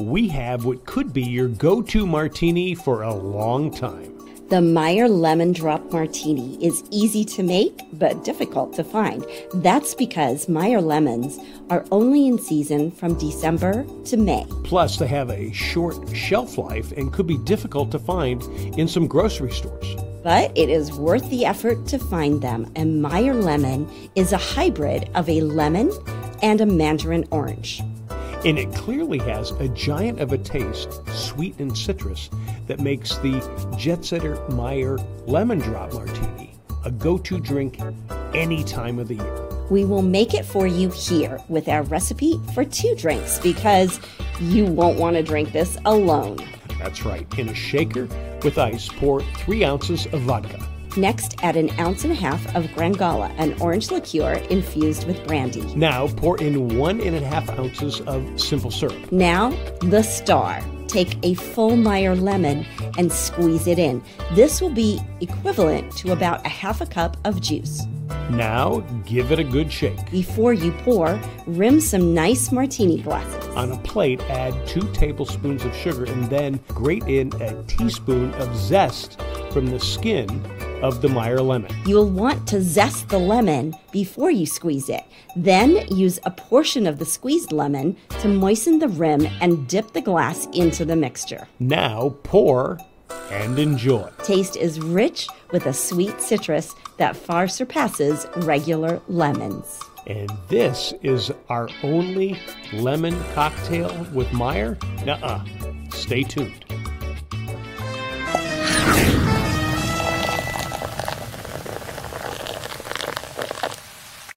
we have what could be your go to martini for a long time. The Meyer Lemon Drop Martini is easy to make, but difficult to find. That's because Meyer lemons are only in season from December to May. Plus, they have a short shelf life and could be difficult to find in some grocery stores. But it is worth the effort to find them, and Meyer Lemon is a hybrid of a lemon and a mandarin orange. And it clearly has a giant of a taste, sweet and citrus, that makes the Jet Setter Meyer Lemon Drop Martini a go to drink any time of the year. We will make it for you here with our recipe for two drinks because you won't want to drink this alone. That's right. In a shaker with ice, pour three ounces of vodka. Next, add an ounce and a half of Grand Gala, an orange liqueur infused with brandy. Now, pour in one and a half ounces of simple syrup. Now, the star. Take a full Meyer lemon and squeeze it in. This will be equivalent to about a half a cup of juice. Now, give it a good shake. Before you pour, rim some nice martini glasses. On a plate, add two tablespoons of sugar and then grate in a teaspoon of zest from the skin of the Meyer lemon. You'll want to zest the lemon before you squeeze it. Then use a portion of the squeezed lemon to moisten the rim and dip the glass into the mixture. Now pour and enjoy. Taste is rich with a sweet citrus that far surpasses regular lemons. And this is our only lemon cocktail with Meyer? Nuh uh. Stay tuned.